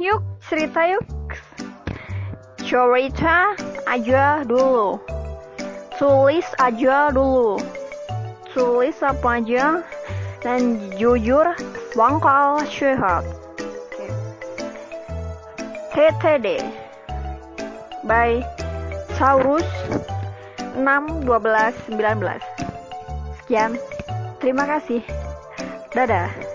yuk cerita yuk. Cerita aja dulu. Tulis aja dulu. Tulis apa aja dan jujur bangkal sehat. TTD by Saurus 61219 Sekian, terima kasih. Dadah.